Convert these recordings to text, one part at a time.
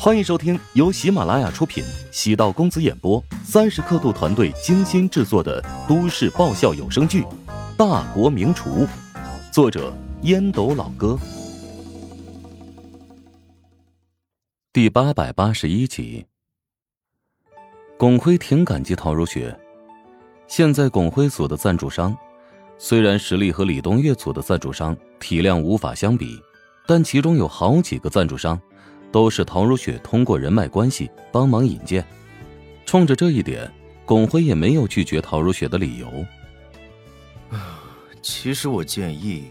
欢迎收听由喜马拉雅出品、喜道公子演播、三十刻度团队精心制作的都市爆笑有声剧《大国名厨》，作者烟斗老哥，第八百八十一集。巩辉挺感激陶如雪，现在巩辉组的赞助商，虽然实力和李东岳组的赞助商体量无法相比，但其中有好几个赞助商。都是陶如雪通过人脉关系帮忙引荐，冲着这一点，巩辉也没有拒绝陶如雪的理由。其实我建议，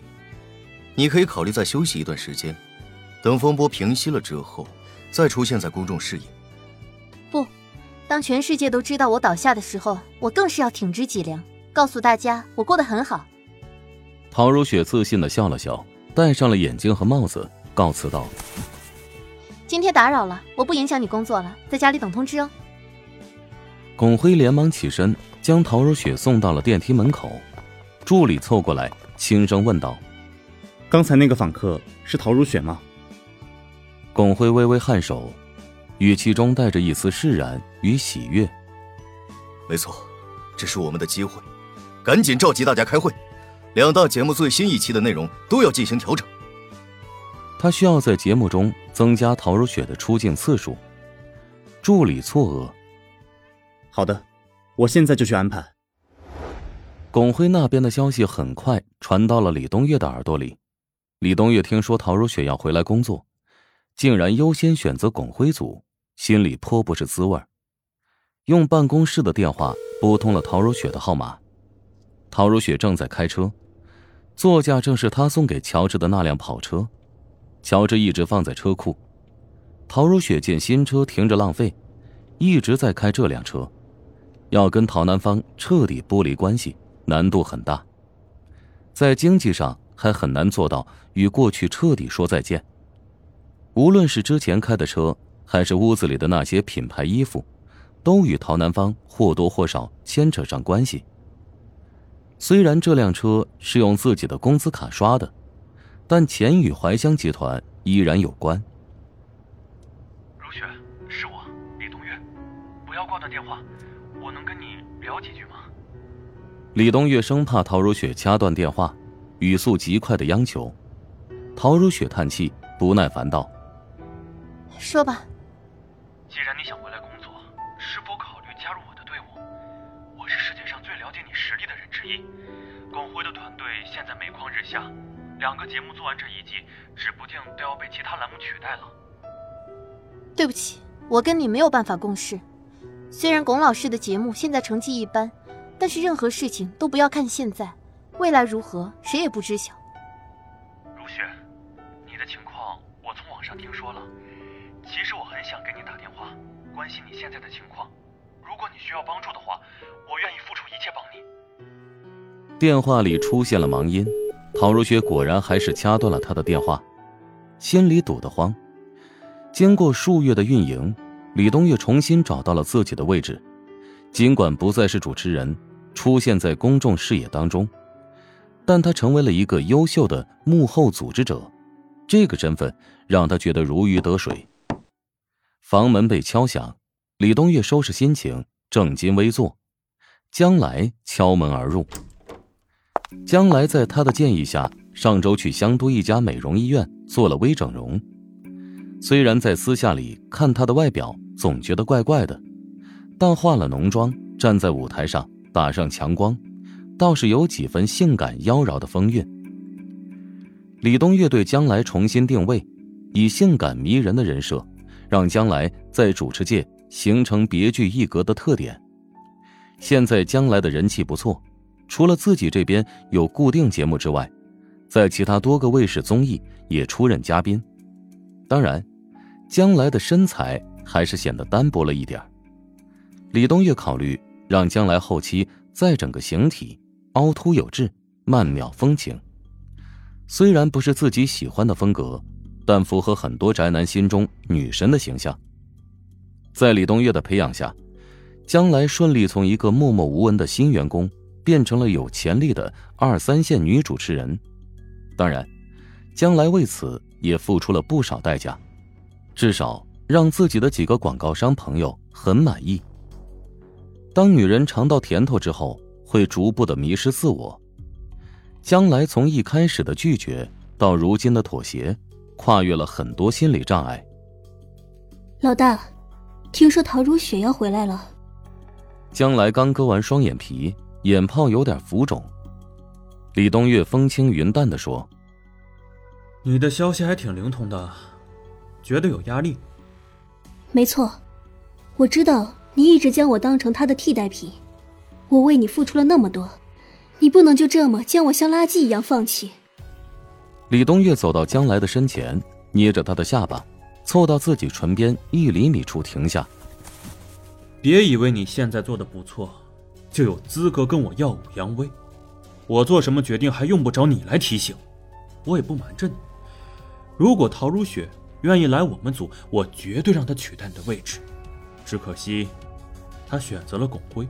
你可以考虑再休息一段时间，等风波平息了之后，再出现在公众视野。不，当全世界都知道我倒下的时候，我更是要挺直脊梁，告诉大家我过得很好。陶如雪自信的笑了笑，戴上了眼镜和帽子，告辞道。今天打扰了，我不影响你工作了，在家里等通知哦。巩辉连忙起身，将陶如雪送到了电梯门口。助理凑过来，轻声问道：“刚才那个访客是陶如雪吗？”巩辉微微颔首，语气中带着一丝释然与喜悦。“没错，这是我们的机会，赶紧召集大家开会，两大节目最新一期的内容都要进行调整。”他需要在节目中增加陶如雪的出镜次数。助理错愕：“好的，我现在就去安排。”巩辉那边的消息很快传到了李东岳的耳朵里。李东岳听说陶如雪要回来工作，竟然优先选择巩辉组，心里颇不是滋味用办公室的电话拨通了陶如雪的号码。陶如雪正在开车，座驾正是他送给乔治的那辆跑车。乔治一直放在车库，陶如雪见新车停着浪费，一直在开这辆车，要跟陶南方彻底剥离关系，难度很大，在经济上还很难做到与过去彻底说再见。无论是之前开的车，还是屋子里的那些品牌衣服，都与陶南方或多或少牵扯上关系。虽然这辆车是用自己的工资卡刷的。但钱与怀香集团依然有关。如雪，是我，李东岳，不要挂断电话，我能跟你聊几句吗？李东岳生怕陶如雪掐断电话，语速极快的央求。陶如雪叹气，不耐烦道：“说吧。既然你想回来工作，是否考虑加入我的队伍？我是世界上最了解你实力的人之一。广辉的团队现在每况日下。”两个节目做完这一季，指不定都要被其他栏目取代了。对不起，我跟你没有办法共事。虽然龚老师的节目现在成绩一般，但是任何事情都不要看现在，未来如何谁也不知晓。如雪，你的情况我从网上听说了。其实我很想给你打电话，关心你现在的情况。如果你需要帮助的话，我愿意付出一切帮你。电话里出现了忙音。陶如雪果然还是掐断了他的电话，心里堵得慌。经过数月的运营，李东月重新找到了自己的位置。尽管不再是主持人，出现在公众视野当中，但他成为了一个优秀的幕后组织者。这个身份让他觉得如鱼得水。房门被敲响，李东月收拾心情，正襟危坐。将来敲门而入。将来在他的建议下，上周去香都一家美容医院做了微整容。虽然在私下里看他的外表总觉得怪怪的，但化了浓妆站在舞台上打上强光，倒是有几分性感妖娆的风韵。李东岳对将来重新定位，以性感迷人的人设，让将来在主持界形成别具一格的特点。现在将来的人气不错。除了自己这边有固定节目之外，在其他多个卫视综艺也出任嘉宾。当然，将来的身材还是显得单薄了一点李东岳考虑让将来后期再整个形体，凹凸有致，曼妙风情。虽然不是自己喜欢的风格，但符合很多宅男心中女神的形象。在李东岳的培养下，将来顺利从一个默默无闻的新员工。变成了有潜力的二三线女主持人，当然，将来为此也付出了不少代价。至少让自己的几个广告商朋友很满意。当女人尝到甜头之后，会逐步的迷失自我。将来从一开始的拒绝到如今的妥协，跨越了很多心理障碍。老大，听说陶如雪要回来了。将来刚割完双眼皮，眼泡有点浮肿。李东岳风轻云淡的说：“你的消息还挺灵通的，觉得有压力。”没错，我知道你一直将我当成他的替代品，我为你付出了那么多，你不能就这么将我像垃圾一样放弃。李东岳走到将来的身前，捏着他的下巴，凑到自己唇边一厘米处停下。别以为你现在做的不错，就有资格跟我耀武扬威。我做什么决定还用不着你来提醒。我也不瞒着你，如果陶如雪……愿意来我们组，我绝对让她取代你的位置。只可惜，她选择了巩辉。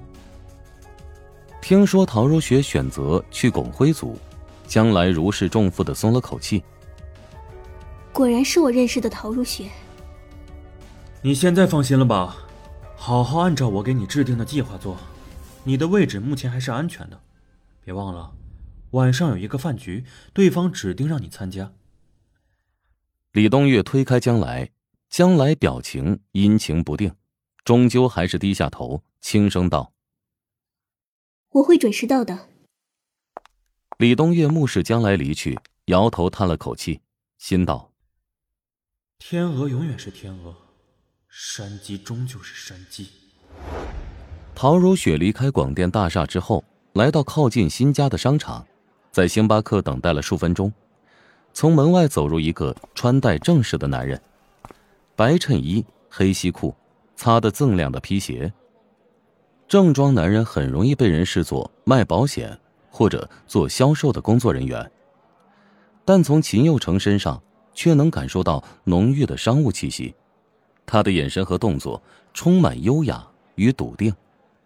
听说陶如雪选择去巩辉组，将来如释重负的松了口气。果然是我认识的陶如雪。你现在放心了吧？好好按照我给你制定的计划做，你的位置目前还是安全的。别忘了，晚上有一个饭局，对方指定让你参加。李东岳推开将来，将来表情阴晴不定，终究还是低下头，轻声道：“我会准时到的。”李东岳目视将来离去，摇头叹了口气，心道：“天鹅永远是天鹅，山鸡终究是山鸡。”陶如雪离开广电大厦之后，来到靠近新家的商场，在星巴克等待了数分钟。从门外走入一个穿戴正式的男人，白衬衣、黑西裤，擦得锃亮的皮鞋。正装男人很容易被人视作卖保险或者做销售的工作人员，但从秦佑成身上却能感受到浓郁的商务气息。他的眼神和动作充满优雅与笃定，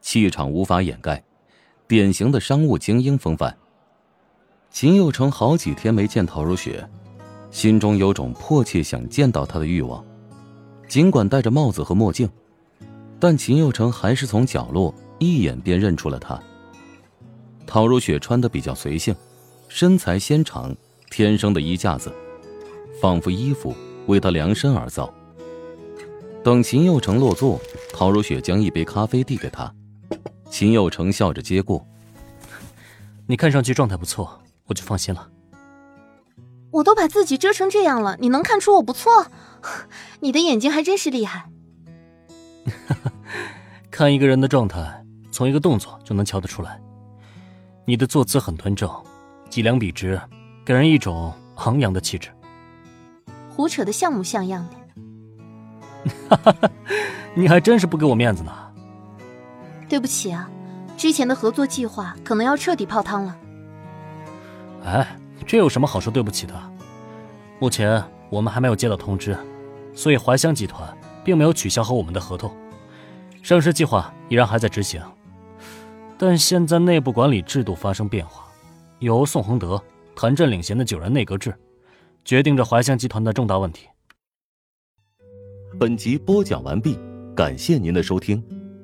气场无法掩盖，典型的商务精英风范。秦佑成好几天没见陶如雪，心中有种迫切想见到她的欲望。尽管戴着帽子和墨镜，但秦佑成还是从角落一眼便认出了她。陶如雪穿的比较随性，身材纤长，天生的衣架子，仿佛衣服为她量身而造。等秦佑成落座，陶如雪将一杯咖啡递给他，秦佑成笑着接过：“你看上去状态不错。”我就放心了。我都把自己遮成这样了，你能看出我不错？你的眼睛还真是厉害。看一个人的状态，从一个动作就能瞧得出来。你的坐姿很端正，脊梁笔直，给人一种昂扬的气质。胡扯的像模像样的。你还真是不给我面子呢。对不起啊，之前的合作计划可能要彻底泡汤了。哎，这有什么好说对不起的？目前我们还没有接到通知，所以怀香集团并没有取消和我们的合同，上市计划依然还在执行。但现在内部管理制度发生变化，由宋恒德、谭震领衔的九人内阁制，决定着怀香集团的重大问题。本集播讲完毕，感谢您的收听。